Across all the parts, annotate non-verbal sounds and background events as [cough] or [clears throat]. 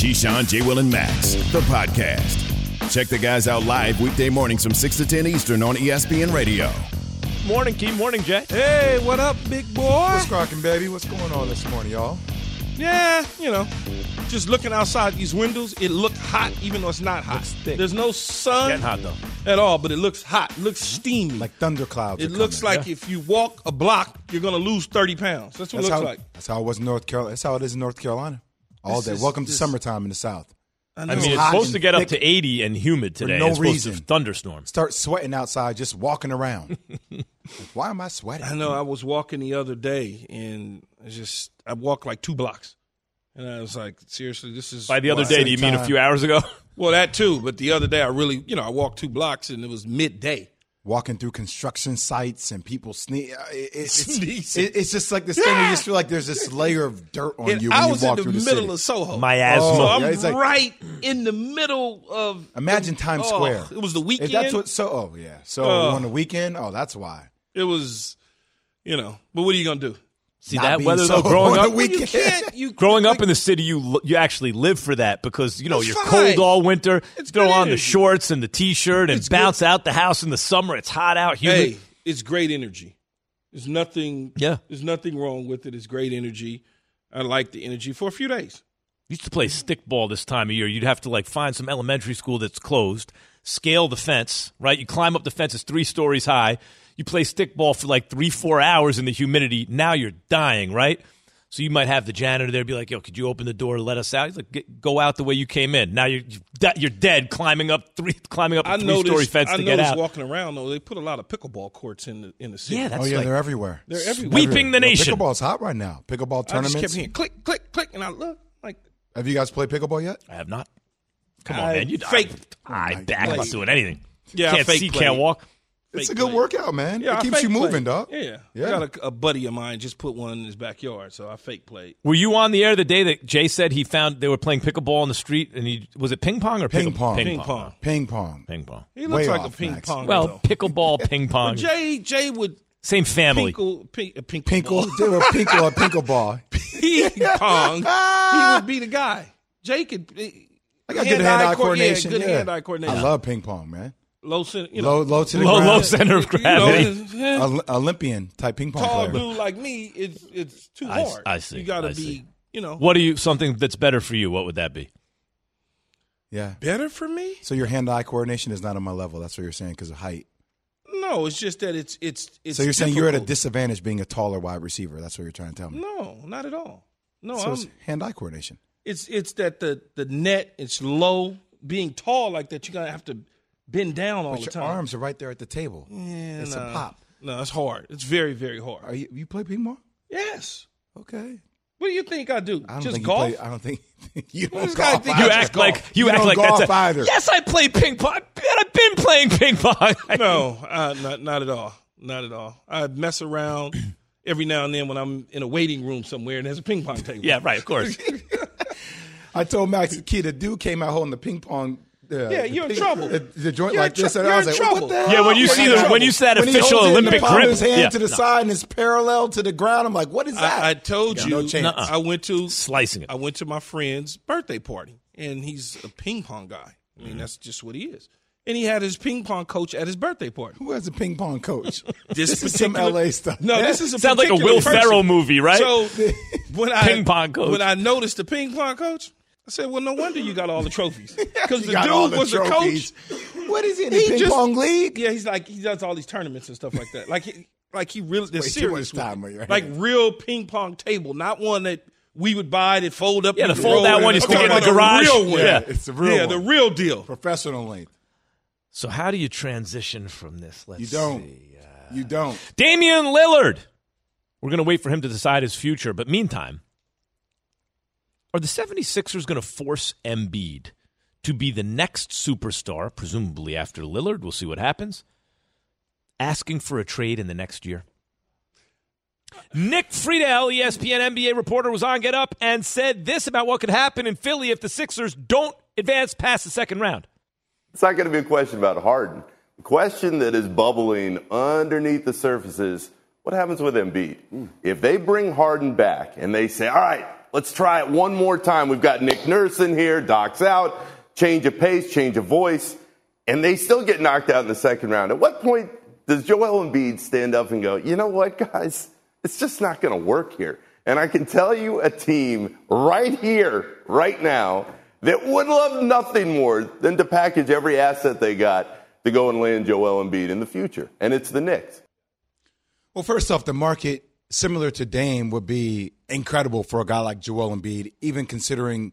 Keyshawn, J. Will, and Max, the podcast. Check the guys out live weekday mornings from 6 to 10 Eastern on ESPN Radio. Morning, Key. Morning, Jay. Hey, what up, big boy? What's cracking, baby? What's going on this morning, y'all? Yeah, you know, just looking outside these windows, it looked hot even though it's not hot. Looks thick. There's no sun Getting hot, though. at all, but it looks hot. It looks steamy. Like thunderclouds. it are looks coming. like if you walk a block, you're going to lose 30 pounds. That's what that's it looks how, like. That's how it was in North Carolina. That's how it is in North Carolina. All This day. is- Welcome to summertime in the South. I I mean, it's hot supposed to get up to 80 and humid today. no it's reason. to thunderstorm. Start sweating outside, just walking around. Like, [laughs] why am I sweating? I know. I was walking the other day, and I just I walked like two blocks, and I was like, seriously, this is By the other day, do you mean a few hours ago? well that too. But the other day, I really, you know, I walked two blocks, and it was midday. Walking through construction sites and people sneeze. Uh, it, it, it's, [laughs] Sneezing. it- it's just like this thing where you just feel like there's this layer of dirt on And you when I you was in walk the through the middle city. of Soho. Miasma. Oh, So I'm yeah, like- right in the middle of. Imagine Times oh, Square. It was the If weekend. that's what. So, oh yeah. So Oh. on the weekend, oh, that's why. it was, you know. But what are you gonna do? See that weather so [laughs] though, [laughs] growing up, weekend. You can't. You growing up in the city, you you actually live for that because you know you're fine. cold all winter. It's throw good on the shorts and the t-shirt and It's bounce out the house in the summer. It's hot out, humid. Hey, it's great energy. There's nothing. Yeah. There's nothing wrong with it. It's great energy. I like the energy for a few days. used to play stickball this time of year. You'd have to like find some elementary school that's closed, scale the fence, right? You climb up the fence, it's three stories high. You play stickball for like three, four hours in the humidity. Now you're dying, right? So you might have the janitor there be like, "Yo, could you open the door to let us out?" He's like, "Get- "Go out the way you came in." Now you're you're dead climbing up three climbing up a I three story fence I to get noticed out. walking around though. They put a lot of pickleball courts in the in the city. Yeah, that's oh yeah, like they're everywhere. They're everywhere. sweeping the Yo, nation. Pickleball's hot right now. Pickleball I just tournaments. kept hearing click, click, click, and I look like Have you guys played pickleball yet? I have not. Come on, man. You fake- I, my back. I'm not doing anything. Yeah, can't fake see, played. can't walk. It's a good play. workout, man. Yeah, it I keeps you moving, played. dog. Yeah, Yeah. I got a, a buddy of mine just put one in his backyard, so I fake played. Were you on the air the day that Jay said he found they were playing pickleball in the street and he was it ping pong or Ping pong. Ping, Ping pong. pong. Ping pong. Ping pong. He looks Way like off, a ping Max. pong. Well, though. pickleball, [laughs] ping pong, Jay Jay would same family. pinkle, pink, uh, pink, Pinkle. they were pinkle or pinkleball. [laughs] ping pong. he would be the guy. Jay could. I got good hand-eye coordination. Yeah, good yeah. hand-eye coordination. I love ping pong, man. Low [laughs] center. You know, Low, low to the Low, ground. low center of you know, gravity. Olympian type ping pong tall player. dude like me, it's it's too I s- hard. I see, You got to be, see. you know, What do you something that's better for you? What would that be? Yeah. better for me. So your hand-eye coordination is not on my level. That's what you're saying because of height. No, it's just that it's it's it's. so you're saying you're at a disadvantage being a taller wide receiver. That's what you're trying to tell me. No, not at all. No, so I'm, it's hand-eye coordination. it's it's that the the net it's low. Being tall like that, you gotta have to bend down all But the your time. arms are right there at the table. Yeah, it's a pop. No, it's hard. It's very very hard. Are you you play ping pong? yes. Okay. What do you think I do? I don't Just think golf? play. I don't think [laughs] you don't golf. think You I either. just act like you, You act like that's golf a, either. Yes, I play ping pong. I've been playing ping [laughs] pong. no, uh, not not at all. Not at all. I mess around [clears throat] every now and then when I'm in a waiting room somewhere and there's a ping pong table. yeah, right. Of course. [laughs] I told Max the kid, the dude came out holding the ping pong. Uh, Yeah, you're in trouble. The, the joint You're like in this, trou- and I was you're like, in "What trouble. the hell?" Yeah, when you Like, see the- in when you see that When he official holds it the Olympic palm of grip, his hand yeah, to the no. side and it's parallel to the ground. I'm like, "What is that?" I, I told Yeah, you. no chance. Nuh-uh. I went to Slicing it. I went to my friend's birthday party, and he's a ping pong guy. I mean, that's just what he is. And he had his ping pong coach at his birthday party. Who has a ping pong coach? [laughs] This this is some LA stuff. No, this is a Sounds like a Will person. Ferrell movie, right? So when [laughs] I Ping pong coach. when I noticed the ping pong coach, I said, "Well, no wonder you got all the trophies [laughs] because the dude the was a trophies. coach. What is he in the He ping just- pong league? Yeah, he's like he does all these tournaments and stuff like that. Like he, like he really they're too serious. much time it. like hands. real ping pong table, not one that we would buy that fold up. Yeah, you the can fold roll out one you I'm stick talking in the garage. real one. Yeah, it's the real yeah, one. the real deal. Professional length. So how do you transition from this? Let's You don't. see. Uh, You don't. Damian Lillard. We're going to wait for him to decide his future, but meantime, are the 76ers going to force Embiid to be the next superstar, presumably after Lillard? We'll see what happens. Asking for a trade in the next year. Nick Friedell, ESPN NBA reporter, was on Get Up and said this about what could happen in Philly if the Sixers don't advance past the second round. It's not going to be a question about Harden. The question that is bubbling underneath the surface is what happens with Embiid? Hmm. If they bring Harden back and they say, all right, Let's try it one more time. We've got Nick Nurse in here, Doc's out, change of pace, change of voice, and they still get knocked out in the second round. At what point does Joel Embiid stand up and go, you know what, guys? It's just not going to work here. And I can tell you a team right here, right now, that would love nothing more than to package every asset they got to go and land Joel Embiid in the future. And it's the Knicks. Well, first off, the market, similar to Dame, would be incredible for a guy like Joel Embiid, even considering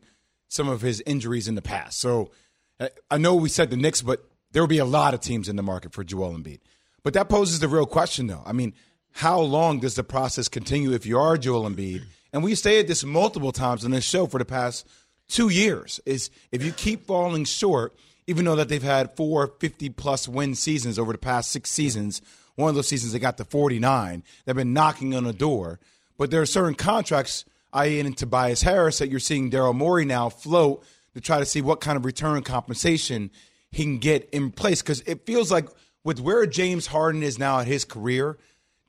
some of his injuries in the past. So uh, I know we said the Knicks, but there will be a lot of teams in the market for Joel Embiid. But that poses the real question, though. I mean, how long does the process continue if you are Joel Embiid? And we stated this multiple times on this show for the past two years. Is if you keep falling short, even though that they've had four 50 plus win seasons over the past six seasons, one of those seasons they got to 49. They've been knocking on the door. But there are certain contracts, i.e., in Tobias Harris, that you're seeing Daryl Morey now float to try to see what kind of return compensation he can get in place. Because it feels like with where James Harden is now at his career,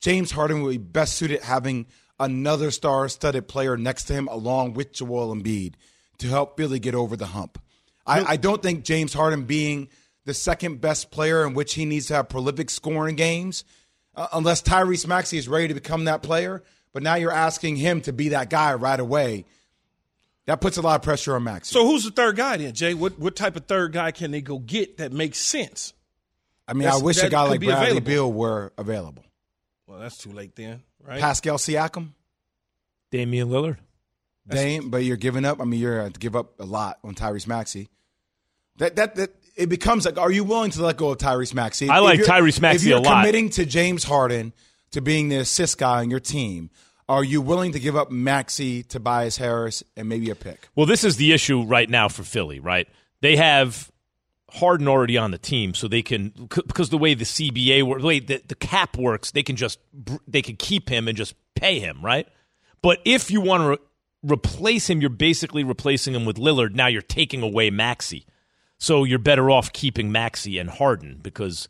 James Harden would be best suited having another star-studded player next to him, along with Joel Embiid, to help Philly get over the hump. I, I don't think James Harden being the second best player in which he needs to have prolific scoring games, uh, unless Tyrese Maxey is ready to become that player. But now you're asking him to be that guy right away. That puts a lot of pressure on Maxey. So who's the third guy then, Jay? What what type of third guy can they go get that makes sense? I mean, That's- I wish a guy like Bradley available. Beal were available. Well, that's too late then, right? Pascal Siakam, Damian Lillard. Dame, but you're giving up. I mean, you're going to give up a lot on Tyrese Maxey. That that that it becomes like, are you willing to let go of Tyrese Maxey? I If like you're- Tyrese Maxey If you're a lot. committing to James Harden to being the assist guy on your team, are you willing to give up Maxey, Tobias Harris, and maybe a pick? Well, this is the issue right now for Philly, right? They have Harden already on the team, so they can because the way the CBA works, the way the, the cap works, they can just they can keep him and just pay him, right? But if you want to re- replace him, you're basically replacing him with Lillard. Now you're taking away Maxey, so you're better off keeping Maxey and Harden because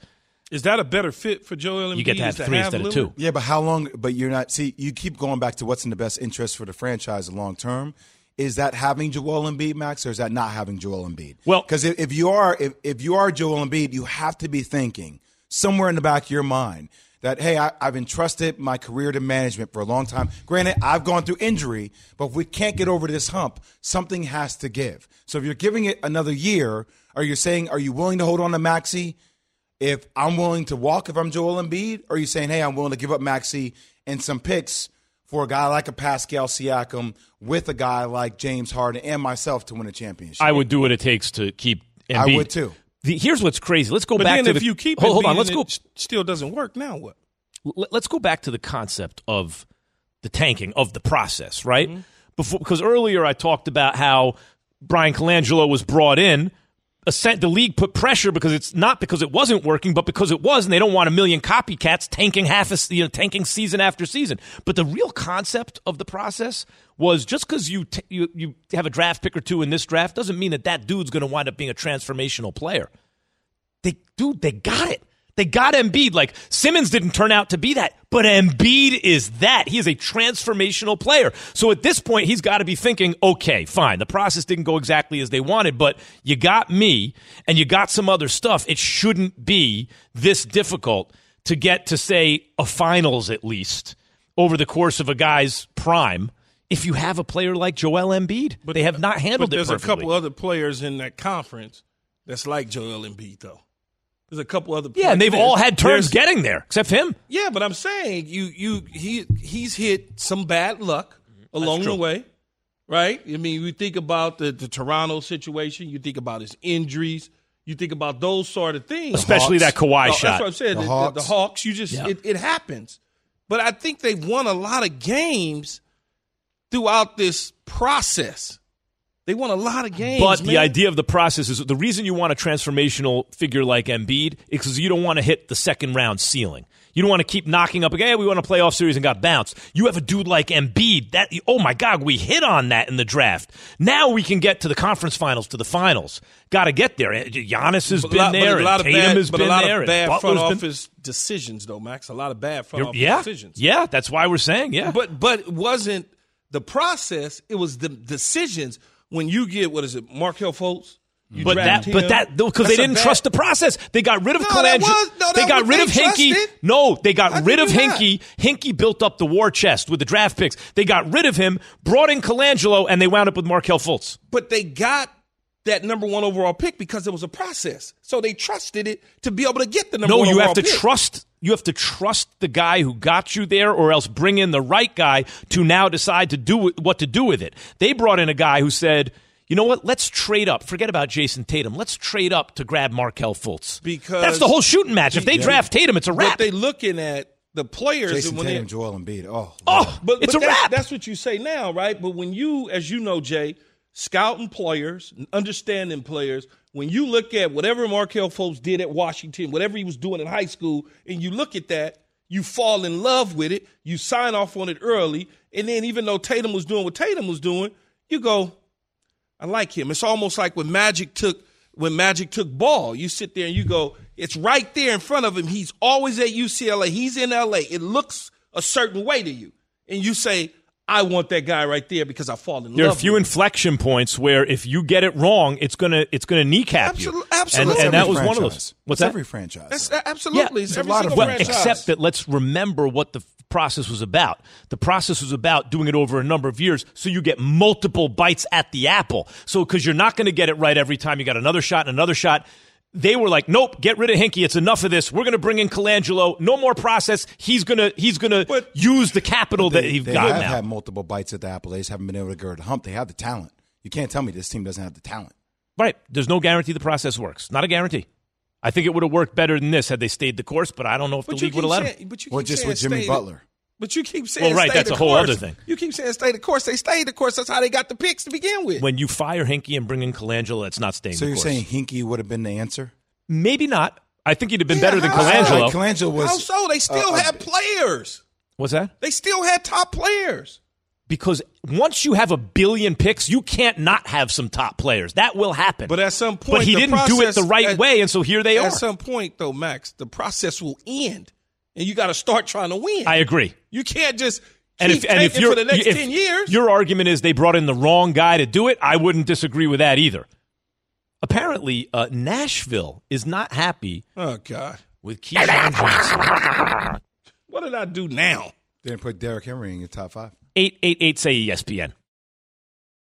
Is that a better fit for Joel Embiid? you get to have is three instead of two. Yeah, but how long? But you're not. See, you keep going back to what's in the best interest for the franchise long term. Is that having Joel Embiid, Max, or is that not having Joel Embiid? Well- because if, if you are if, if you are Joel Embiid, you have to be thinking somewhere in the back of your mind that hey, I, I've entrusted my career to management for a long time. Granted, I've gone through injury, but if we can't get over this hump, something has to give. So if you're giving it another year, are you saying are you willing to hold on to Maxey? if I'm willing to walk if I'm Joel Embiid, or are you saying, hey, I'm willing to give up Maxey and some picks for a guy like a Pascal Siakam with a guy like James Harden and myself to win a championship? I would do what it takes to keep. Embiid. I would too. The, here's what's crazy. Let's go But back then to if the, you keep hold, hold on. Let's go. it still doesn't work. Now what? let- let's go back to the concept of the tanking of the process, right? Mm-hmm. Before, because earlier I talked about how Bryan Colangelo was brought in. The league put pressure because it's not because it wasn't working, but because it was, and they don't want a million copycats tanking half a you know tanking season after season. But the real concept of the process was just because you, t- you you have a draft pick or two in this draft doesn't mean that that dude's going to wind up being a transformational player. They, dude, they got it. They got Embiid. Like Simmons didn't turn out to be that, but Embiid is that. He is a transformational player. So at this point, he's got to be thinking, okay, fine. The process didn't go exactly as they wanted, but you got me and you got some other stuff. It shouldn't be this difficult to get to say a finals at least over the course of a guy's prime. If you have a player like Joel Embiid, but they have not handled But there's it a couple other players in that conference that's like Joel Embiid, though. There's a couple other. People. Yeah, and they've there's- all had turns there's- getting there, except him. Yeah, but I'm saying you you he he's hit some bad luck mm-hmm. along the way, right? I mean, you think about the, the Toronto situation, you think about his injuries, you think about those sort of things. Especially that Kawhi Oh, shot. That's what I'm saying. The The, the- Hawks. the Hawks, you just it, it happens. But I think they've won a lot of games throughout this process. They won a lot of games. But the idea of the process is the reason you want a transformational figure like Embiid is because you don't want to hit the second round ceiling. You don't want to keep knocking up. Hey, we won a playoff series and got bounced. You have a dude like Embiid. That oh my god, we hit on that in the draft. Now we can get to the conference finals, to the finals. Got to get there. Giannis has But been lot- but there. a lot of Tatum bad, has but been a lot there. of bad front Butler's been- office decisions, though, Max. A lot of bad front office yeah, decisions. yeah. That's why we're saying yeah. But but it wasn't the process, it was the decisions. When you get what is it, Markelle Fultz? You But that, draft but that, because they didn't bad- trust the process. They got rid of No, that Colangelo. was- no, they got rid they of Hinkie. trusted. No, they got How rid of you not? Hinkie. Hinkie built up the war chest with the draft picks. They got rid of him, brought in Colangelo, and they wound up with Markelle Fultz. but they got that number one overall pick because it was a process. So they trusted it to be able to get the number No, one No, you overall have to pick. trust. You have to trust the guy who got you there, or else bring in the right guy to now decide to do what to do with it. They brought in a guy who said, "You know what? Let's trade up. Forget about Jayson Tatum. Let's trade up to grab Markelle Fultz Because- that's the whole shooting match. If they Yeah. draft Tatum, it's a But wrap. they looking at the players Jayson when Tatum, they, Joel Embiid. Oh, oh, But, it's but a that's, wrap. That's what you say now, right? But when you, as you know, Jay, scouting players, understanding players, when you look at whatever Markelle Fultz did at Washington, whatever he was doing in high school, and you look at that, you fall in love with it, you sign off on it early, and then even though Tatum was doing what Tatum was doing, you go, I like him. It's almost like when Magic took when Magic took ball. You sit there and you go, it's right there in front of him. He's always at UCLA. He's in LA. It looks a certain way to you. And you say, I want that guy right there because I fall in love. there are a few with him. inflection points where if you get it wrong, it's gonna it's gonna kneecap Absolute- you. absolutely. And, and that Every was one of those. What's It's that? every franchise. That's though. absolutely. It's it's a every lot of Well, except that let's remember what the process was about. The process was about doing it over a number of years so you get multiple bites at the apple. So, because you're not going to get it right every time, you got another shot and another shot. They were like, nope, get rid of Hinkie. It's enough of this. We're going to bring in Colangelo. No more process. He's going to he's going to But- use the capital that They, he's they got have now. had multiple bites at the apple. They just haven't been able to go to the hump. They have the talent. You can't tell me this team doesn't have the talent. Right. There's no guarantee the process works. Not a guarantee. I think it would have worked better than this had they stayed the course, but I don't know if But the league would keep have let saying, them. but you Or keep just with Jimmy stay the- Butler. But you keep saying, Well, right, stay that's the a whole course. other thing. You keep saying stay the course. They stayed the course. That's how they got the picks to begin with. When you fire Hinkie and bring in Colangelo, it's not staying So the you're course. saying Hinkie would have been the answer? Maybe not. I think he'd have been Yeah, better than how- Colangelo. Like Colangelo was. How so? They still uh, had players. What's that? They still had top players. Because once you have a billion picks, you can't not have some top players. That will happen. But at some point, But he the didn't do it the right at- way, and so here they At are. At some point, though, Max, the process will end, and you got to start trying to win. I agree. you can't just keep And if and if you're for the next if ten years. your argument is they brought in the wrong guy to do it, I wouldn't disagree with that either. Apparently, uh, Nashville is not happy Oh God, with Keyshawn Johnson. what did I do now? Didn't put Derrick Henry in your top five. Eight eight eight say E ESPN.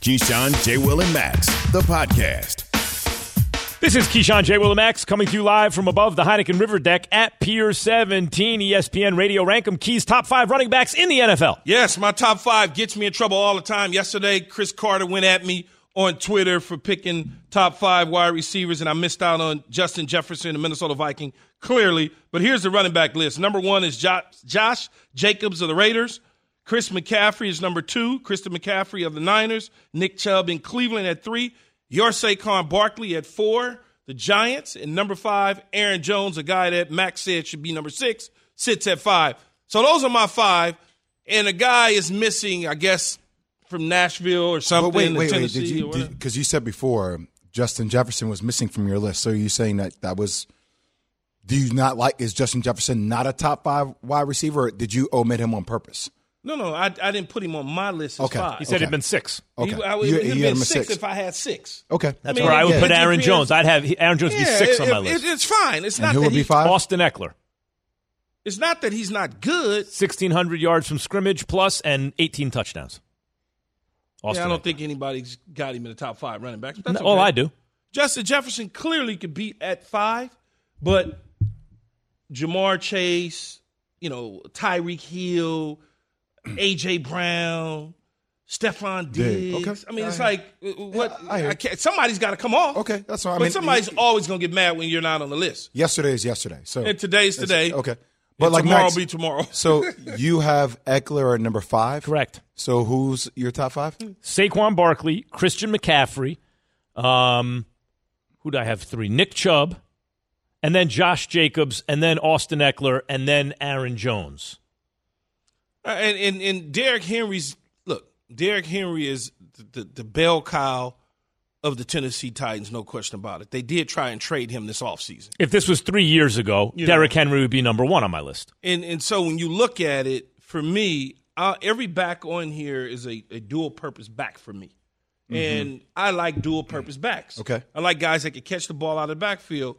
Keyshawn, J. Will, and Max, the podcast. This is Keyshawn J. Will and Max coming to you live from above the Heineken River Deck at Pier 17 ESPN Radio Rankum Keys top five running backs in the NFL. Yes, my top five gets me in trouble all the time. Yesterday, Cris Carter went at me on Twitter for picking top five wide receivers, and I missed out on Justin Jefferson, the Minnesota Viking, clearly. But here's the running back list. Number one is Jo- Josh Jacobs of the Raiders. Chris McCaffrey is number two. Christian McCaffrey of the Niners. Nick Chubb in Cleveland at three. Your Saquon Barkley at four. The Giants. And number five, Aaron Jones, a guy that Max said should be number six, sits at five. So those are my five. And a guy is missing, I guess, from Nashville or something. But wait, wait, wait. Did you? Because you said before Justin Jefferson was missing from your list. So are you saying that that was? Do you not like? Is Justin Jefferson not a top five wide receiver? Or did you omit him on purpose? No, no, I, I didn't put him on my list as Okay. five. He said Okay. it'd been six. Okay, He, I would, You- it'd you been had him a six, six. if I had six. Okay, That's I mean, where I would it- put Aaron. Jones. I'd have Aaron Jones be Yeah, six on it- my it- list. it's fine. It's and not who that would be five? Austin Ekeler, It's not that he's not good. sixteen hundred yards from scrimmage plus and eighteen touchdowns. Austin Yeah, I don't Ekeler. think anybody's got him in the top five running backs. But that's Oh, okay. I do. Justin Jefferson clearly could be at five, but Ja'Marr Chase, you know, Tyreek Hill, [clears throat] AJ Brown, Stephon Dig. Diggs. Okay. I mean, it's I- like uh, what? I hear I can't, somebody's got to come off. Okay, that's all. I but mean, somebody's you- always going to get mad when you're not on the list. yesterday is yesterday. So And today's today. Okay, But but like tomorrow Max- will be tomorrow. [laughs] So you have Ekeler at number five. Correct. So who's your top five? Saquon Barkley, Christian McCaffrey. Um, who do I have three? Nick Chubb, and then Josh Jacobs, and then Austin Ekeler, and then Aaron Jones. Uh, and and and Derrick Henry's look. Derrick Henry is the, the the bell cow of the Tennessee Titans, no question about it. They did try and trade him this offseason. If this was three years ago, You know. Derrick Henry would be number one on my list. And and so when you look at it, for me, uh, every back on here is a, a dual purpose back for me. And I like dual purpose backs. Okay. I like guys that can catch the ball out of the backfield.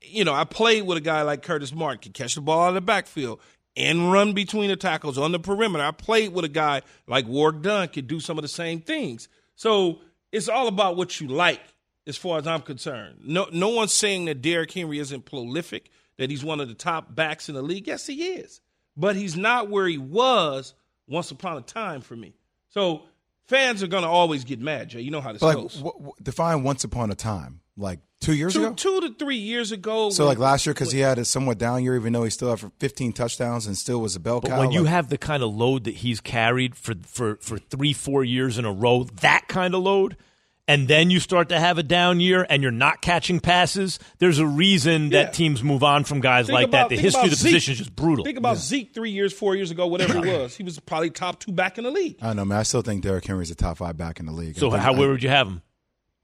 You know, I played with a guy like Curtis Martin, can catch the ball out of the backfield and run between the tackles on the perimeter. I played with a guy like Warrick Dunn, could do some of the same things. So it's all about what you like, as far as I'm concerned. No, no one's saying that Derrick Henry isn't prolific, that he's one of the top backs in the league. Yes, he is, but he's not where he was once upon a time for me. So fans are going to always get mad, Jay. You know how this But goes. like, w- define once upon a time, like two years Two, ago. two to three years ago. So when- like last year, because he had a somewhat down year, even though he still had 15 touchdowns and still was a bell But cow. when you have the kind of load that he's carried for, for, for three, four years in a row, that kind of load, and then you start to have a down year and you're not catching passes, there's a reason Yeah. that teams move on from guys Think like about- that. The history of the Zeke. position is just brutal. Think about Zeke three years, four years ago, whatever it was. He was probably top two back in the league. I don't know, man. I still think Derrick Henry's a top five back in the league. so think- how I, where would you have him?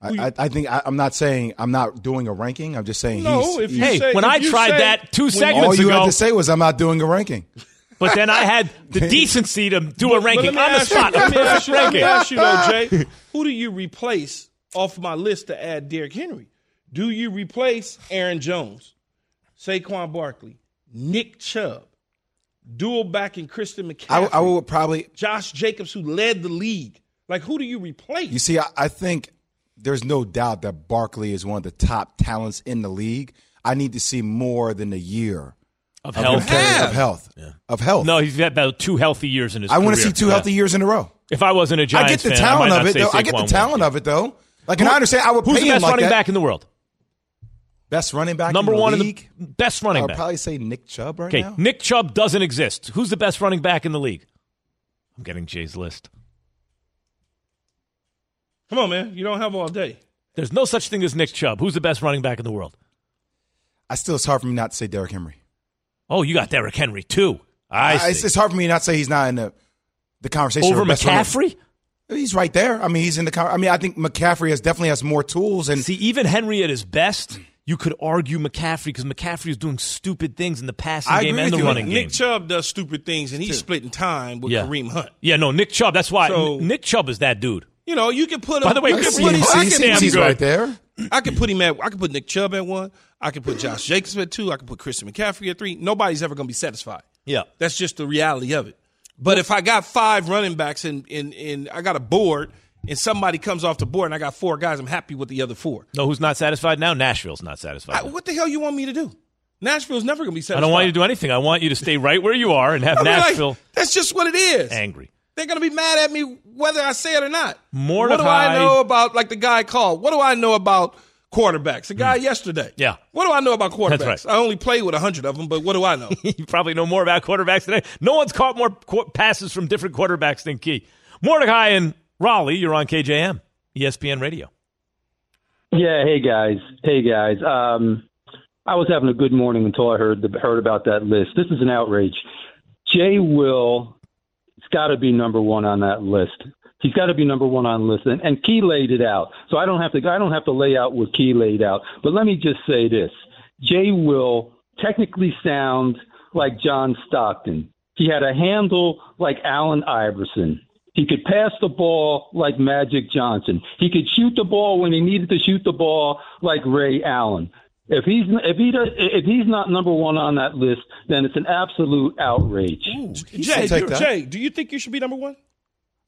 I, I, I think I, I'm not saying I'm not doing a ranking. I'm just saying No, he's. if you Hey, say- when if I tried say- that two when- segments all you ago, had to say was I'm not doing a ranking. [laughs] but then I had the [laughs] decency to do a ranking let me on the ask you- spot. Let me ask you, let me ask you though, Jay. [laughs] Who do you replace off my list to add Derrick Henry? Do you replace Aaron Jones, Saquon Barkley, Nick Chubb, dual back and Christian McCaffrey, I, I would probably. Josh Jacobs, who led the league? Like, who do you replace? You see, I, I think there's no doubt that Barkley is one of the top talents in the league. I need to see more than a year Of of, health. him- of health. Of health. No, he's had about two healthy years in his I want to see two Yeah. healthy years in a row. If I wasn't a Giants I get the fan, talent I might of it. Though. I get the talent of it, though. Like, and I understand. I would Who's pay the him best like running that. back in the world? Best running back, Number in the one in the best running back. I would back. probably say Nick Chubb right Okay, now. Nick Chubb doesn't exist. Who's the best running back in the league? I'm getting Jay's list. Come on, man. You don't have all day. There's no such thing as Nick Chubb. Who's the best running back in the world? I still, it's hard for me not to say Derrick Henry. Oh, you got Derrick Henry too. I I- see. it's, it's hard for me not to say he's not in the the conversation Over for best running- McCaffrey? He's right there. I mean, he's in the. con- I mean, I think McCaffrey has definitely has more tools and See, even Henry at his best, you could argue McCaffrey because McCaffrey is doing stupid things in the passing I game and the with you. running Nick game. Chubb does stupid things, and he's splitting time with Yeah. Kareem Hunt. yeah, no, Nick Chubb. That's why So- Nick Chubb is that dude. You know, you can put him. By the way, you good can for put you. him- I can- damn he's good. right there. I can put him at. I can put Nick Chubb at one. I can put Josh Jacobs at two. I can put Christian McCaffrey at three. Nobody's ever going to be satisfied. Yeah. That's just the reality of it. But if I got five running backs and and, and I got a board and somebody comes off the board and I got four guys, I'm happy with the other four. No, who's not satisfied now? Nashville's not satisfied. I, what the hell you want me to do? Nashville's never going to be satisfied. I don't want you to do anything. I want you to stay right where you are and have [laughs] I mean, like, Nashville that's just what it is. angry. They're going to be mad at me whether I say it or not. Mordecai- What do I know about, like the guy called, what do I know about quarterbacks? The guy yesterday. Hmm. Yeah. What do I know about quarterbacks? That's right. I only played with a 100 of them, but what do I know? [laughs] you probably know more about quarterbacks today. No one's caught more qu- passes from different quarterbacks than Key. Mordecai and Raleigh, you're on KJM, ESPN Radio. Yeah, hey guys, hey guys. Um, I was having a good morning until I heard the, heard about that list. This is an outrage. Jay Will, it's got to be number one on that list. He's got to be number one on the list, and, and Key laid it out. So I don't have to. I don't have to lay out what Key laid out. But let me just say this: Jay will technically sound like John Stockton. He had a handle like Allen Iverson. He could pass the ball like Magic Johnson. He could shoot the ball when he needed to shoot the ball like Ray Allen. If he's if he does, if he's not number one on that list, then it's an absolute outrage. Jay, take you- that. Jay, do you think you should be number one?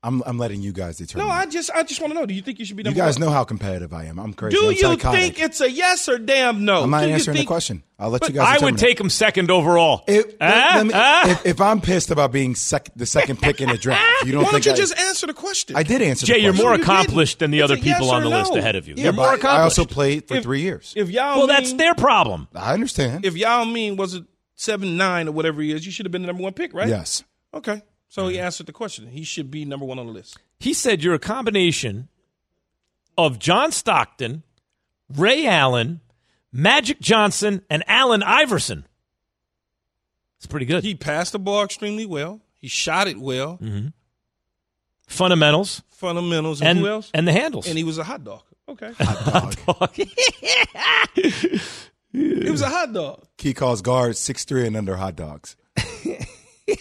I'm, I'm letting you guys determine. No, I just I just want to know. Do you think you should be you guys one? know how competitive I am. I'm crazy. Do I'm you psychotic. think it's a yes or damn no? I'm not Do you answering the question. I'll let you guys. I determine would it. take him second overall. If, Ah, let me- ah. if, if I'm pissed about being sec, the second pick in the [laughs] draft, you don't Why think don't you I, just answer the question? I did answer. Jay, the you're question. more You didn't. accomplished than the It's other a yes people on or the list ahead of you. Yeah, you're more accomplished. I also played for If- three years. If y'all well, mean, that's their problem. I understand. If y'all mean was it seven nine or whatever he is, you should have been the number one pick, right? Yes. Okay. So he answered the question. He should be number one on the list. He said you're a combination of John Stockton, Ray Allen, Magic Johnson, and Allen Iverson. It's pretty good. He passed the ball extremely well. He shot it well. Mm-hmm. Fundamentals Fundamentals and, and who else? and the handles. and he was a hot dog. Okay. Hot [laughs] dog. [laughs] he was a hot dog. Key calls guards six three and under hot dogs. [laughs]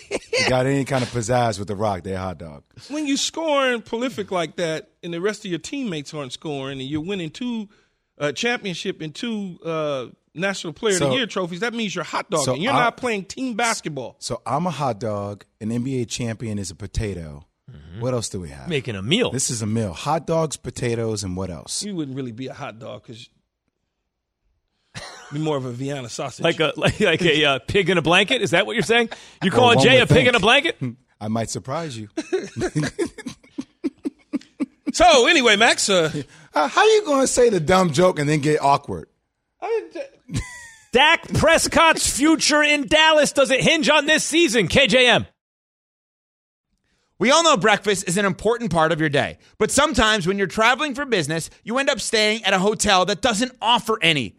you got any kind of pizzazz with the rock, they're hot dog. When you scoring prolific like that, and the rest of your teammates aren't scoring, and you're winning two uh, championship and two uh, national player of the year trophies, that means you're hot dog. So and you're I- not playing team basketball. So I'm a hot dog. An NBA champion is a potato. Mm-hmm. What else do we have? Making a meal. This is a meal. Hot dogs, potatoes, and what else? You wouldn't really be a hot dog because be more of a Vienna sausage. like a [laughs] like, like a uh, pig in a blanket. Is that what you're saying? You Well, calling one Jay a pig think. in a blanket? [laughs] I might surprise you. [laughs] so anyway, Max. Uh, Uh, how you going to say the dumb joke and then get awkward? Dak Prescott's future in Dallas does it hinge on this season? KJM. We all know breakfast is an important part of your day, but sometimes when you're traveling for business, you end up staying at a hotel that doesn't offer any.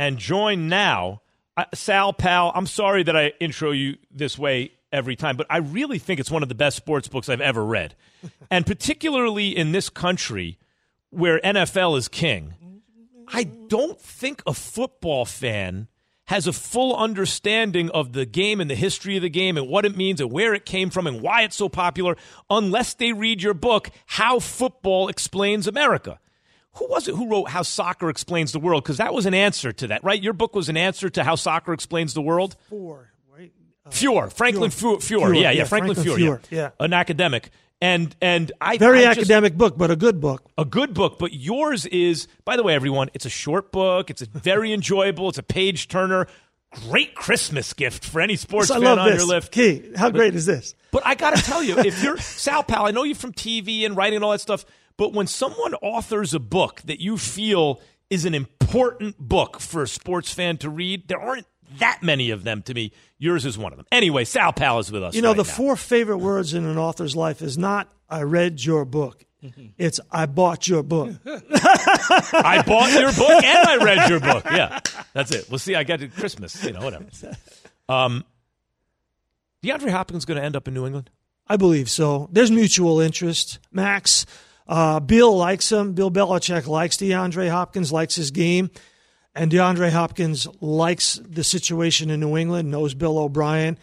And join now. Uh, Sal, pal, I'm sorry that I intro you this way every time, but I really think it's one of the best sports books I've ever read. [laughs] and particularly in this country where NFL is king, I don't think a football fan has a full understanding of the game and the history of the game and what it means and where it came from and why it's so popular unless they read your book, How Football Explains America. Who was it who wrote How Soccer Explains the World? Because that was an answer to that, right? Your book was an answer to How Soccer Explains the World? Four, right? Uh, Foer, Franklin Foer, Foer. Foer, yeah, yeah, yeah, Franklin, Franklin Foer, Foer, yeah. an academic, and and I Very I just- academic book, but a good book. a good book, but yours is, by the way, everyone, it's a short book. It's a very [laughs] enjoyable. It's a page turner. Great Christmas gift for any sports I fan love on this. your list. Key, how great is this? But I got to tell you, if you're [laughs] Sal Pal, I know you from TV and writing and all that stuff, but when someone authors a book that you feel is an important book for a sports fan to read, there aren't that many of them to me. Yours is one of them. Anyway, Sal Pal is with us. You know, right the now. four favorite words in an author's life is not "I read your book." [laughs] It's "I bought your book." [laughs] I bought your book and I read your book. Yeah, that's it. We'll see. I got it Christmas. You know, whatever. [laughs] Um, DeAndre Hopkins going to end up in New England. I believe so. There's mutual interest. Max, uh, Bill likes him. Bill Belichick likes DeAndre Hopkins, likes his game. And DeAndre Hopkins likes the situation in New England, knows Bill O'Brien.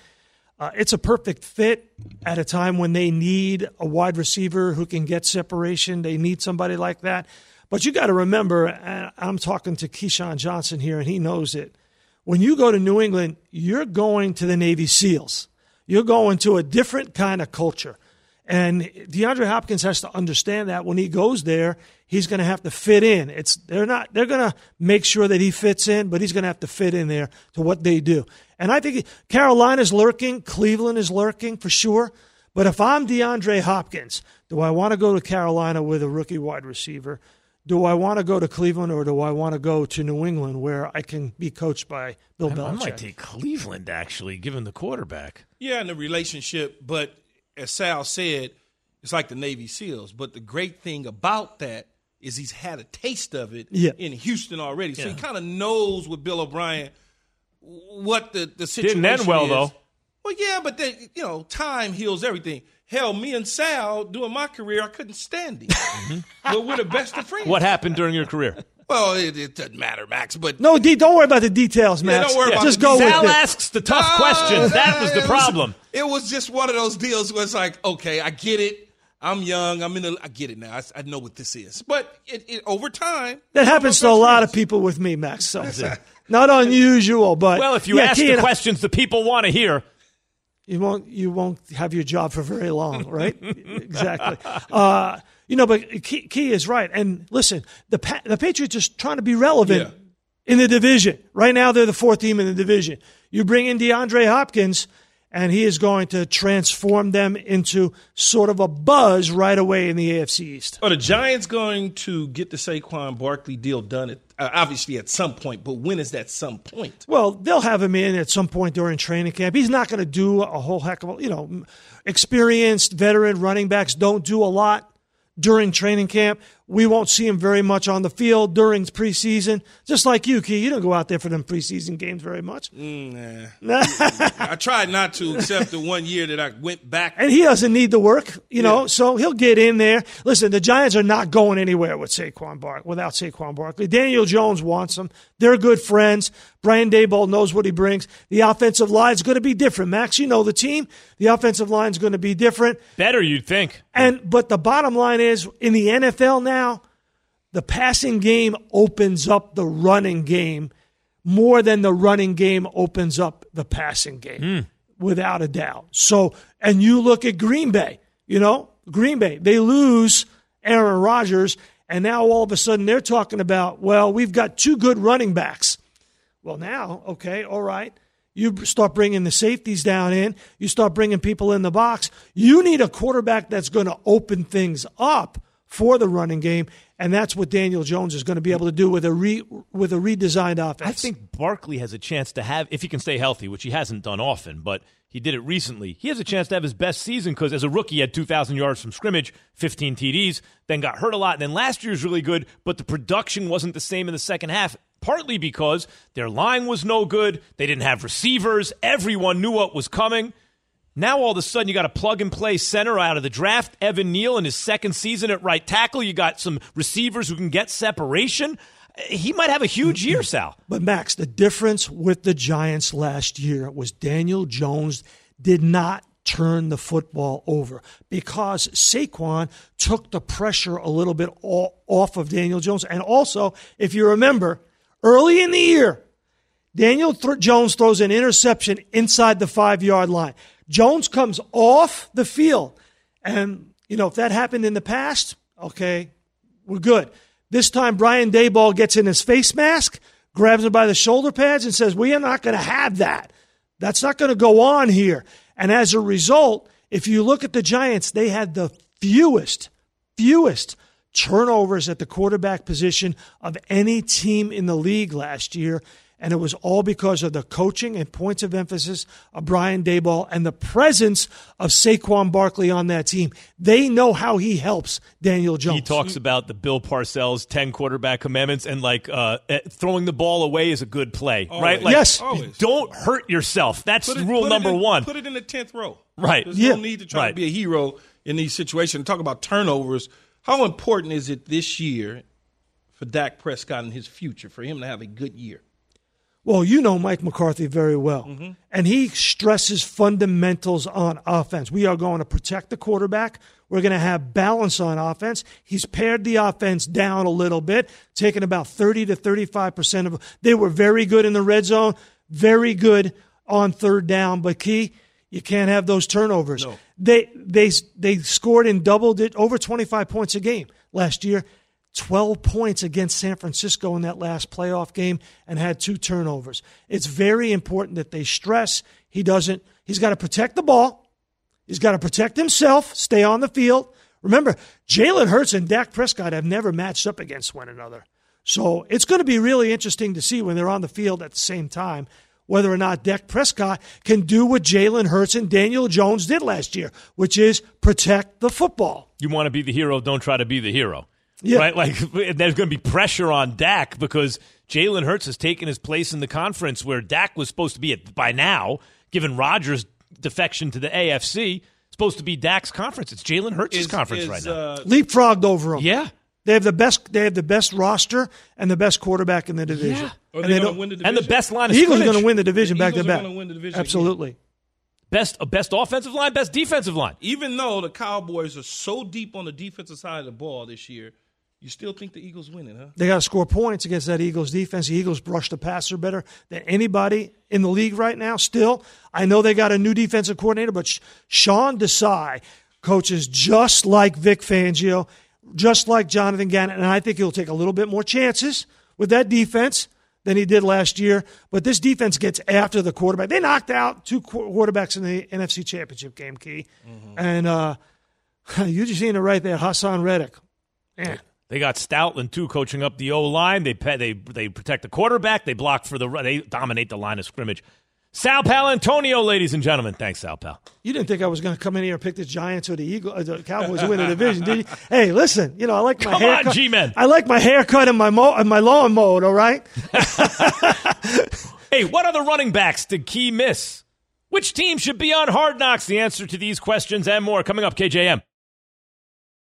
Uh, it's a perfect fit at a time when they need a wide receiver who can get separation. They need somebody like that. But you got to remember, and I'm talking to Keyshawn Johnson here, and he knows it. When you go to New England, you're going to the Navy SEALs. You're going to a different kind of culture. And DeAndre Hopkins has to understand that when he goes there, he's going to have to fit in. It's they're not they're going to make sure that he fits in, but he's going to have to fit in there to what they do. And I think Carolina's lurking, Cleveland is lurking for sure. But if I'm DeAndre Hopkins, do I want to go to Carolina with a rookie wide receiver? Do I want to go to Cleveland or do I want to go to New England where I can be coached by Bill I, Belichick? I might take Cleveland actually, given the quarterback. Yeah, in the relationship, but as Sal said, it's like the Navy SEALs. But the great thing about that is he's had a taste of it Yeah. in Houston already, so Yeah. he kind of knows with Bill O'Brien what the the situation Didn't end well is. though. Well, yeah, but then you know, time heals everything. Hell, me and Sal during my career, I couldn't stand him, [laughs] mm-hmm. but we're the best of friends. What happened during your career? Well, it, it doesn't matter, Max. But No, D, don't worry about the details, man. don't worry about Just go details. with Sal it. asks the tough Ah, questions. That was the it problem. It was just one of those deals where it's like, okay, I get it. I'm young. I'm in the. I get it now. I, I know what this is. But it, it over time, That happens to a lot of people with me, Max. So not unusual, but Well, if you yeah, ask Key the and- questions the people want to hear, you won't you won't have your job for very long, right? [laughs] exactly. Uh, you know, but Key, Key is right. And listen, the pa- the Patriots are trying to be relevant Yeah. in the division. Right now, they're the fourth team in the division. You bring in DeAndre Hopkins, and he is going to transform them into sort of a buzz right away in the AFC East. are the Giants going to get the Saquon Barkley deal done? At, uh, obviously, at some point. But when is that some point? Well, they'll have him in at some point during training camp. He's not going to do a whole heck of a, you know, experienced veteran running backs don't do a lot during training camp. We won't see him very much on the field during preseason. Just like you, Key, you don't go out there for them preseason games very much. Mm, [laughs] I tried not to, except the one year that I went back. And he doesn't need the work, you know, so he'll get in there. Listen, the Giants are not going anywhere with Saquon Bark without Saquon Barkley. Daniel Jones wants him. They're good friends. Brian Daboll knows what he brings. The offensive line's going to be different. Max, you know the team. The offensive line's going to be different. better you'd think. And but the bottom line is in the NFL now, the passing game opens up the running game more than the running game opens up the passing game, hmm. without a doubt. So, and you look at Green Bay, you know, Green Bay, they lose Aaron Rodgers, and now all of a sudden they're talking about, well, we've got two good running backs. Well, now, okay, all right. You start bringing the safeties down in. You start bringing people in the box. You need a quarterback that's going to open things up for the running game, and that's what Daniel Jones is going to be able to do with a re, with a redesigned offense. I think Barkley has a chance to have, if he can stay healthy, which he hasn't done often, but he did it recently. He has a chance to have his best season because as a rookie, he had 2,000 yards from scrimmage, 15 TDs, then got hurt a lot. And then last year was really good, but the production wasn't the same in the second half, partly because their line was no good. They didn't have receivers. Everyone knew what was coming. Now all of a sudden you got a plug and play center out of the draft, Evan Neal in his second season at right tackle. You got some receivers who can get separation. He might have a huge year, Sal. But Max, the difference with the Giants last year was Daniel Jones did not turn the football over because Saquon took the pressure a little bit off of Daniel Jones. And also, if you remember, early in the year, Daniel Jones throws an interception inside the five yard line. Jones comes off the field. And, you know, if that happened in the past, okay, we're good. This time, Brian Daboll gets in his face mask, grabs him by the shoulder pads, and says, We are not going to have that. That's not going to go on here. And as a result, if you look at the Giants, they had the fewest, fewest turnovers at the quarterback position of any team in the league last year. And it was all because of the coaching and points of emphasis of Brian Daboll and the presence of Saquon Barkley on that team. They know how he helps Daniel Jones. He talks about the Bill Parcells 10 quarterback commandments and like uh, eh, throwing the ball away is a good play, right? Like, Yes. Always. Don't hurt yourself. That's it- rule number in- one. Put it in the tenth row. Right. There's Yeah. no need to try Right. to be a hero in these situations. Talk about turnovers. How important is it this year for Dak Prescott and his future for him to have a good year? Well, you know Mike McCarthy very well. Mm-hmm. And he stresses fundamentals on offense. We are going to protect the quarterback. We're going to have balance on offense. He's pared the offense down a little bit, taking about 30 to 35% of They were very good in the red zone, very good on third down, but key, you can't have those turnovers. They they they scored in double over 25 points a game last year. 12 points against San Francisco in that last playoff game and had two turnovers. It's very important that they stress he doesn't he's got to protect the ball. He's got to protect himself, stay on the field. Remember, Jalen Hurts and Dak Prescott have never matched up against one another. So it's going to be really interesting to see when they're on the field at the same time whether or not Dak Prescott can do what Jalen Hurts and Daniel Jones did last year, which is protect the football. You want to be the hero, don't try to be the hero. Yeah. Right? Like, [laughs] there's going to be pressure on Dak because Jalen Hurts has taken his place in the conference where Dak was supposed to be at by now, given Rodgers' defection to the AFC, supposed to be Dak's conference. It's Jalen Hurts' Is- conference is, right now. uh, Leapfrogged over him. yeah. They have the best. They have the best roster and the best quarterback in the division. Yeah. Are And they they don't- win the And the best line The of Eagles are going to win the division The back to Eagles are back. gonna win the division Absolutely. Best, best offensive line, best defensive line. Even though the Cowboys are so deep on the defensive side of the ball this year, you still think the Eagles winning, huh? They got to score points against that Eagles defense. The Eagles brush the passer better than anybody in the league right now. Still, I know they got a new defensive coordinator, but Sean Desai coaches just like Vic Fangio, just like Jonathan Gannon, and I think he'll take a little bit more chances with that defense than he did last year. But this defense gets after the quarterback. They knocked out two quarterbacks in the NFC Championship game, Key, and uh, [laughs] you just seen it right there, Haason Reddick. Man. They got Stoutland too, coaching up the O line. They they they protect the quarterback. They block for the run. They dominate the line of scrimmage. Sal Paolantonio, ladies and gentlemen. Thanks, Sal Pal. You didn't think I was going to come in here and pick the Giants or the Eagle, uh, the Cowboys win the division, did you? [laughs] Hey, listen, you know I like my Come on, haircut. G-men. I like my haircut and my mo- and my lawn mowed. All right. [laughs] [laughs] Hey, what other running backs did Key miss? Which team should be on Hard Knocks? The answer to these questions and more coming up. KJM.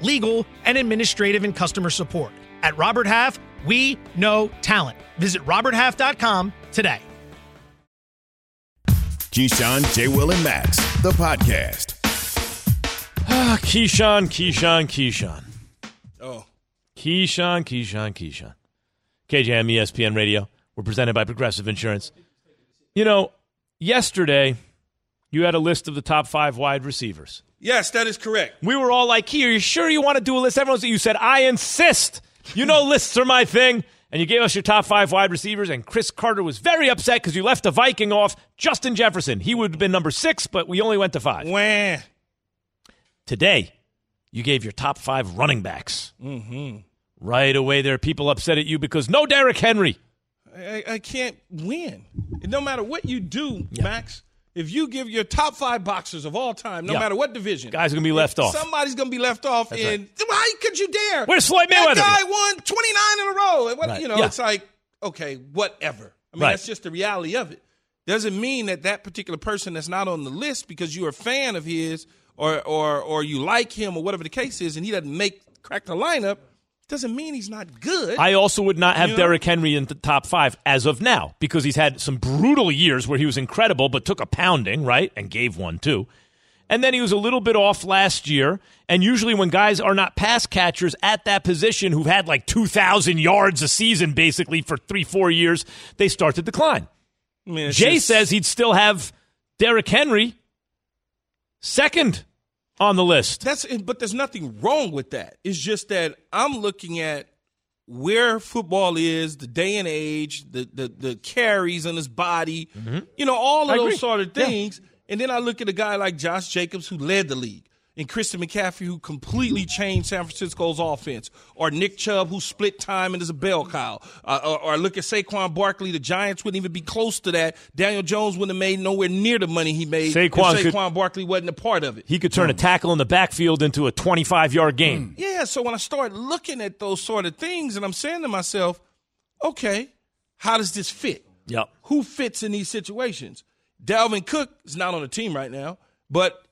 legal, and administrative and customer support. At Robert Half, we know talent. Visit RobertHalf.com today. Keyshawn, J. Will, and Max, the podcast. Ah, Keyshawn, Keyshawn, Keyshawn. Oh, Keyshawn, Keyshawn, Keyshawn. KJM ESPN Radio. We're presented by Progressive Insurance. You know, yesterday you had a list of the top five wide receivers. yes, that is correct. We were all like, "Here, you sure you want to do a list?" Everyone said, "You said I insist." You know, [laughs] lists are my thing. And you gave us your top five wide receivers, and Cris Carter was very upset because you left a Viking off. Justin Jefferson, he would have been number six, but we only went to five. Wah. Today, you gave your top five running backs. Mm-hmm. Right away, there are people upset at you because no Derrick Henry. I, I can't win. No matter what you do, Max, if you give your top five boxers of all time, no Yeah. matter what division, Guys are gonna be left off. Somebody's going to be left off. and why could you dare? Where's Floyd Mayweather? That guy won 29 in a row. And What, Right. You know, Yeah. it's like, okay, whatever. I mean, Right. that's just the reality of it. Doesn't mean that that particular person that's not on the list because you're a fan of his or, or, or you like him or whatever the case is and he doesn't make crack the lineup, doesn't mean he's not good. I also would not have You know? Derrick Henry in the top five as of now because he's had some brutal years where he was incredible but took a pounding, right? And gave one too. And then he was a little bit off last year. And usually, when guys are not pass catchers at that position who've had like 2,000 yards a season basically for three, four years, they start to decline. I mean, Jay just- says he'd still have Derrick Henry second on the list. That's but there's nothing wrong with that. It's just that I'm looking at where football is, the day and age, the the, the carries on his body, you know, all of Mm-hmm. I those agree. sort of Yeah. things. And then I look at a guy like Josh Jacobs who led the league and Christian McCaffrey, who completely changed San Francisco's offense, or Nick Chubb, who split time and is a bell cow, uh, or, or, look at Saquon Barkley. The Giants wouldn't even be close to that. Daniel Jones wouldn't have made nowhere near the money he made. Saquon, if Saquon Barkley wasn't a part of it. He could turn a tackle in the backfield into a 25 yard game. Yeah, so when I start looking at those sort of things, and I'm saying to myself, okay, how does this fit? Yep. Who fits in these situations? Dalvin Cook is not on the team right now, but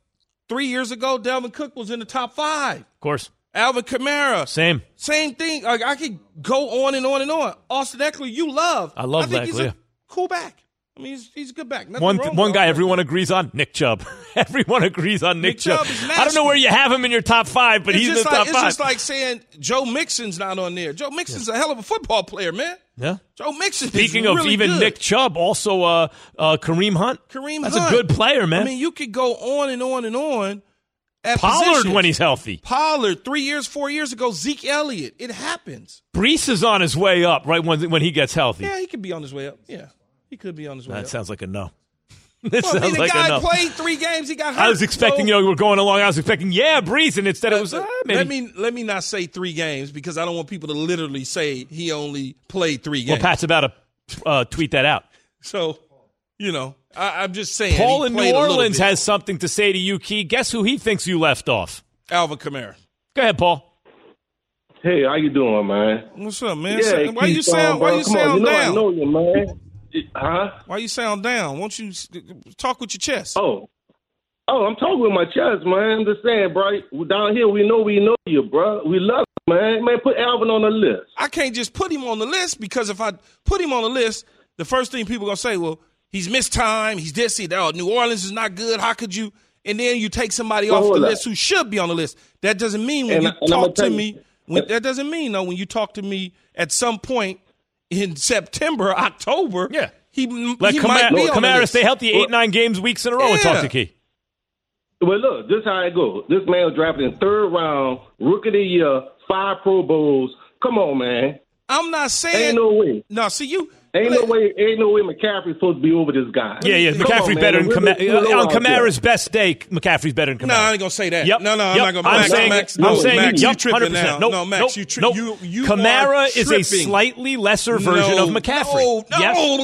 Three years ago, Dalvin Cook was in the top five. Of course. Alvin Kamara. Same. Same thing. Like, I could go on and on and on. Austin Ekeler, you love. I love I think Ekeler. He's a cool back. I mean, he's, he's a good back. Nothing One wrong one guy everyone agrees on, Nick Chubb. [laughs] everyone agrees on Nick, Nick Chubb is I don't know where you have him in your top five, but It's he's in the like, top It's five. just like saying Joe Mixon's not on there. Joe Mixon's a hell of a football player, man. yeah. Joe Mixon. Speaking of really even good. Nick Chubb, also uh, uh, Kareem Hunt. Kareem That's Hunt. a good player, man. I mean, you could go on and on and on. At Pollard positions. when he's healthy. Pollard three years, four years ago. Zeke Elliott. It happens. Breece is on his way up, right when when he gets healthy. Yeah, he could be on his way up. Yeah, he could be on his way That up. sounds like a no. This well, [laughs] I mean, sounds the like a guy no. played three games. He got hurt. I was expecting, so- you know, we're going along. I was expecting, yeah, Breece, and instead it was, uh, maybe. Let me let me not say three games because I don't want people to literally say he only played three games. well. Pat's about to uh, tweet that out. so, you know, I, I'm just saying. Paul he in New played a little Orleans has something to say to you, Key. Guess who he thinks you left off? Alvin Kamara. Go ahead, Paul. Hey, how you doing, man? What's up, man? Yeah, So- why Keith you sound? Why you Come on, sound you know down? I know you, man. Huh? Why you sound down? Won't you talk with your chest? Oh. Oh, I'm talking with my chest, man. I'm just saying, bro. Down here, we know we know you, bro. We love you, man. Man, put Alvin on the list. I can't just put him on the list because if I put him on the list, the first thing people gonna say, well, he's missed time, he's this, he that. Oh, New Orleans is not good. How could you? And then you take somebody Well, off the up. list who should be on the list. That doesn't mean when And you I- talk to you- me. When, that doesn't mean though when you talk to me at some point in September, October. Yeah. he, Let he Kamara, might be on the Kamara list. stay healthy eight, nine games, weeks in a row and talk Yeah. to Key. Well, look, this how it goes. This man was drafted in third round, rookie of the year, five Pro Bowls. Come on, man. I'm not saying Ain't no way. No, see you. Ain't no way. Ain't no way McCaffrey's supposed to be over this guy. Yeah, yeah. Come McCaffrey's on, better man. than We're- Kamara. we're on out there. Kamara's best day, McCaffrey's better than Kamara. No, I ain't gonna say that. Yep. No, no, I'm Yep. not gonna. I'm Max, saying, Max, I'm saying, Max, yep, you tripping 100%. now. Nope, no, Max, nope, you, tri- nope. you, you Kamara are is a slightly lesser version no, of McCaffrey. No, no,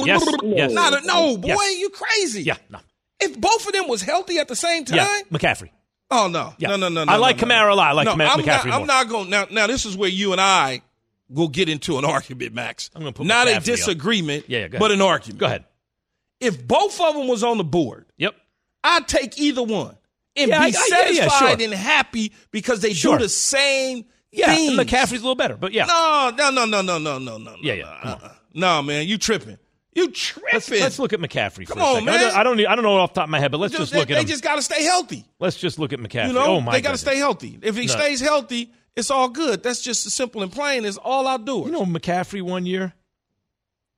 yes, yes, yes. Not a, no, boy, Yes. you crazy. Yeah, no. If both of them was healthy at the same time, Yeah, McCaffrey. oh no, Yeah. no, no, no, no. I like no, no. Kamara a lot. I like no, Kamara- I'm McCaffrey Not, more. I'm not going now. Now this is where you and I will get into an argument, Max. I'm gonna put not a up. disagreement, Yeah, yeah, but an argument. Go ahead. If both of them was on the board, Yep. I'd take either one and Yeah, I- I- be yeah, satisfied sure. and happy because they Sure. do the same Yeah, things. McCaffrey's a little better, but yeah. No, no, no, no, no, no, no, no. Yeah, yeah. No, uh-uh. no man, you tripping. You tripping. Let's, let's look at McCaffrey for Come a on, second. man. I don't, I don't, I don't know off the top of my head, but let's just they, look at it. they him. just got to stay healthy. let's just look at McCaffrey. You know, oh my god. they got to stay healthy. If he No. stays healthy, it's all good. That's just simple and plain It's all do. You know, McCaffrey one year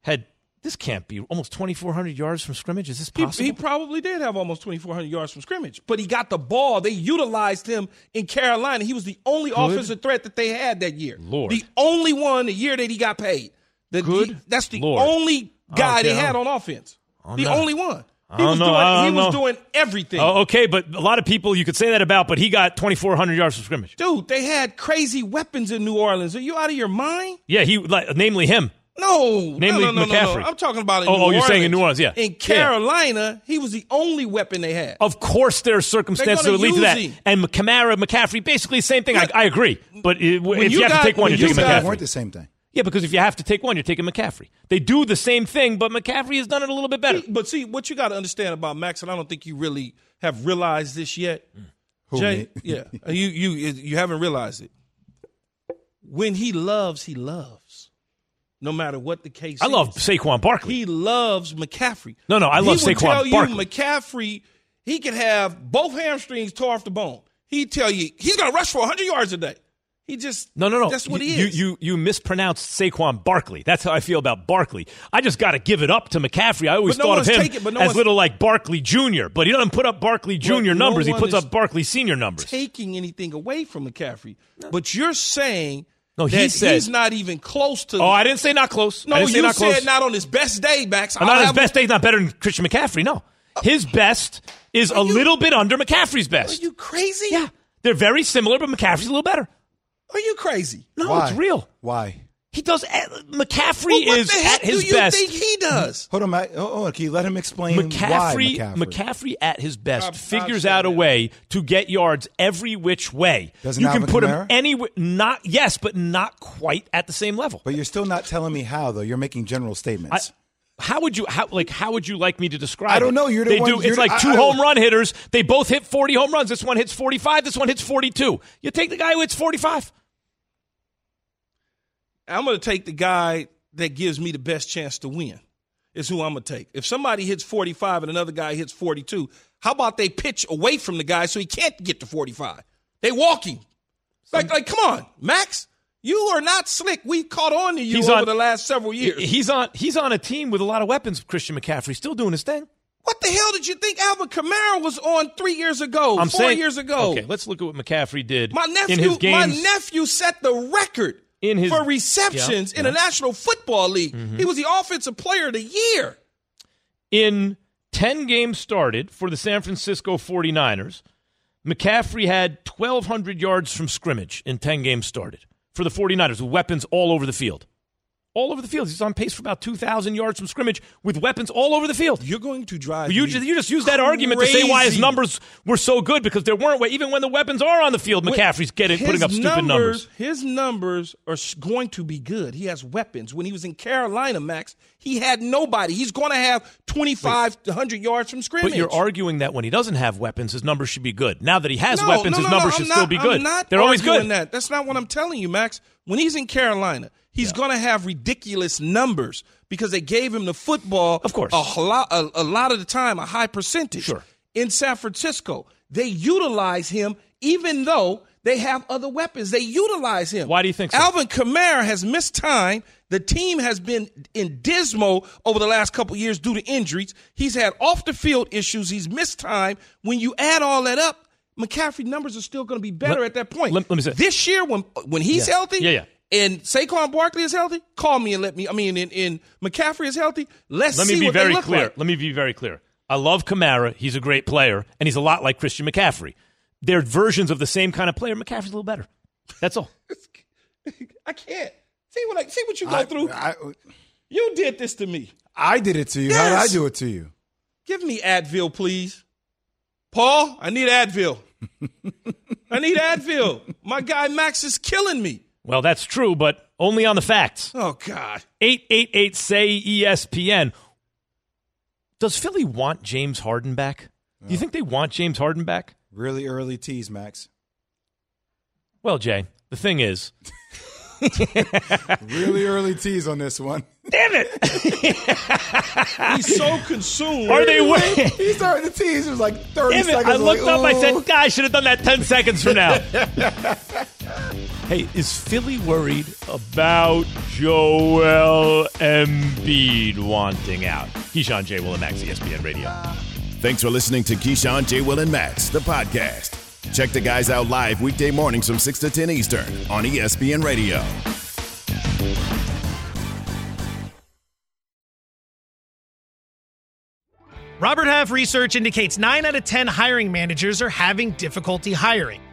had this can't be almost 2,400 yards from scrimmage. Is this He, possible? he probably did have almost 2,400 yards from scrimmage, but he got the ball. They utilized him in Carolina. He was the only offensive threat that they had that year. Lord. The only one the year that he got paid. The, Good he- that's the Lord. only guy Okay, they had on offense. The only one. I He don't was know. doing. I He don't was know. doing everything. Oh, okay, but a lot of people you could say that about, but he got 2,400 yards from scrimmage. Dude, they had crazy weapons in New Orleans. Are you out of your mind? Yeah, he like, namely him. No, Namely no, no, no, no, McCaffrey. no. I'm talking about in Oh, oh New oh, Orleans. you're saying in New Orleans, yeah. In Yeah. Carolina, he was the only weapon they had. Of course, there are circumstances that would lead to that. him. And Kamara, McCaffrey, basically the same thing. I, I agree. But it, if you, you have to take one, you're you taking got- They weren't the same thing. Yeah, because if you have to take one, you're taking McCaffrey. They do the same thing, but McCaffrey has done it a little bit better. But see, what you got to understand about Max, and I don't think you really have realized this yet. Who, Jay, me? yeah, [laughs] you you you haven't realized it. When he loves, he loves. No matter what the case. I love is. Saquon Barkley. He loves McCaffrey. No, no, I love he would Saquon tell Barkley. you McCaffrey, he could have both hamstrings tore off the bone. He'd tell you he's going to rush for 100 yards a day. He just No, no, no. That's what you, he you, is. You you mispronounced Saquon Barkley. That's how I feel about Barkley. I just got to give it up to McCaffrey. I always no thought of him taking- but no as little like Barkley Jr., but he doesn't put up Barkley Jr. no numbers. he puts up Barkley Senior numbers. taking anything away from McCaffrey. But you're saying No, he that said- he's not even close to. Oh, I didn't say not close. No, you not said not on his best day, Max. Not I'll on his best day. Not better than Christian McCaffrey. No, oh. His best is a little bit under McCaffrey's best. Are you crazy? Yeah. They're very similar, but McCaffrey's a little better. Are you crazy? No, Why? it's real. Why? He does. eh, McCaffrey Well, what is the heck at his do you best. think he does? Hold on, Matt. Oh, oh, can you let him explain McCaffrey, why McCaffrey? McCaffrey at his best I've- I've figures said out a that. way to get yards every which way. Doesn't you can put Kamara? him anywhere. Not yes, but not quite at the same level. But you're still not telling me how, though. You're making general statements. How would you how like how would you like me to describe? I don't know. You're the they one- do. you're It's the- like two I don't- home run hitters. They both hit 40 home runs. This one hits 45. This one hits 42. You take the guy who hits 45. I'm going to take the guy that gives me the best chance to win. Is who I'm going to take. If somebody hits 45 and another guy hits 42, how about they pitch away from the guy so he can't get to 45? They walk him. Like, like, come on, Max. You are not slick. We've caught on to you He's over on- the last several years. He's on he's on a team with a lot of weapons. Christian McCaffrey still doing his thing. what the hell did you think Alvin Kamara was on three years ago, I'm four saying years ago? Okay, let's look at what McCaffrey did My nephew, in his games. my nephew set the record In his- for receptions Yeah, in yeah. the National Football League. Mm-hmm. He was the Offensive Player of the Year. in 10 games started for the San Francisco 49ers, McCaffrey had 1,200 yards from scrimmage in 10 games started for the 49ers with weapons all over the field. All over the field. He's on pace for about 2,000 yards from scrimmage with weapons all over the field. You're going to drive. You just, you just used that argument to say why his numbers were so good because there weren't. Even when the weapons are on the field, McCaffrey's getting His putting up stupid numbers. His numbers are going to be good. He has weapons. When he was in Carolina, Max, he had nobody. He's going to have 25 to 100 yards from scrimmage. But you're arguing that when he doesn't have weapons, his numbers should be good. Now that he has No, weapons, no, his numbers no, should I'm still not- be good. Not They're always good. That. That's not what I'm telling you, Max. When he's in Carolina, he's going to have ridiculous numbers because they gave him the football. Of course. a lot, a, a lot of the time, a high percentage. Sure. In San Francisco, they utilize him even though they have other weapons. They utilize him. Why do you think so? Alvin Kamara has missed time. The team has been in dismal over the last couple years due to injuries. He's had off the field issues. He's missed time. When you add all that up, McCaffrey numbers are still going to be better Let- at that point. let- let me say- this year, when when he's Yeah. healthy, Yeah, yeah. And Saquon Barkley is healthy, call me and let me. I mean, and, and McCaffrey is healthy. Let's Let see me be what very they look clear. like. Let me be very clear. I love Kamara. He's a great player, and he's a lot like Christian McCaffrey. They're versions of the same kind of player. McCaffrey's a little better. That's all. [laughs] I can't see what I see what you go I, through. I, you did this to me. I did it to you. How did I do it to you? Give me Advil, please. Paul, I need Advil. [laughs] I need Advil. My guy Max is killing me. Well, that's true, but only on the facts. Oh God. 888 say ESPN. Does Philly want James Harden back? Do you think they want James Harden back? Really early tease, Max. Well, Jay, the thing is, [laughs] Really early tease on this one. damn it. [laughs] He's so consumed. Are they waiting? He started to tease. It was like 30 Damn it. seconds. I looked like, up. I said, "God, I should have done that 10 seconds from now. [laughs] hey, is Philly worried about Joel Embiid wanting out? Keyshawn J. Will and Max, ESPN Radio. Thanks for listening to Keyshawn, J. Will, and Max, the podcast. Check the guys out live weekday mornings from 6 to 10 Eastern on ESPN Radio. Robert Half research indicates 9 out of 10 hiring managers are having difficulty hiring.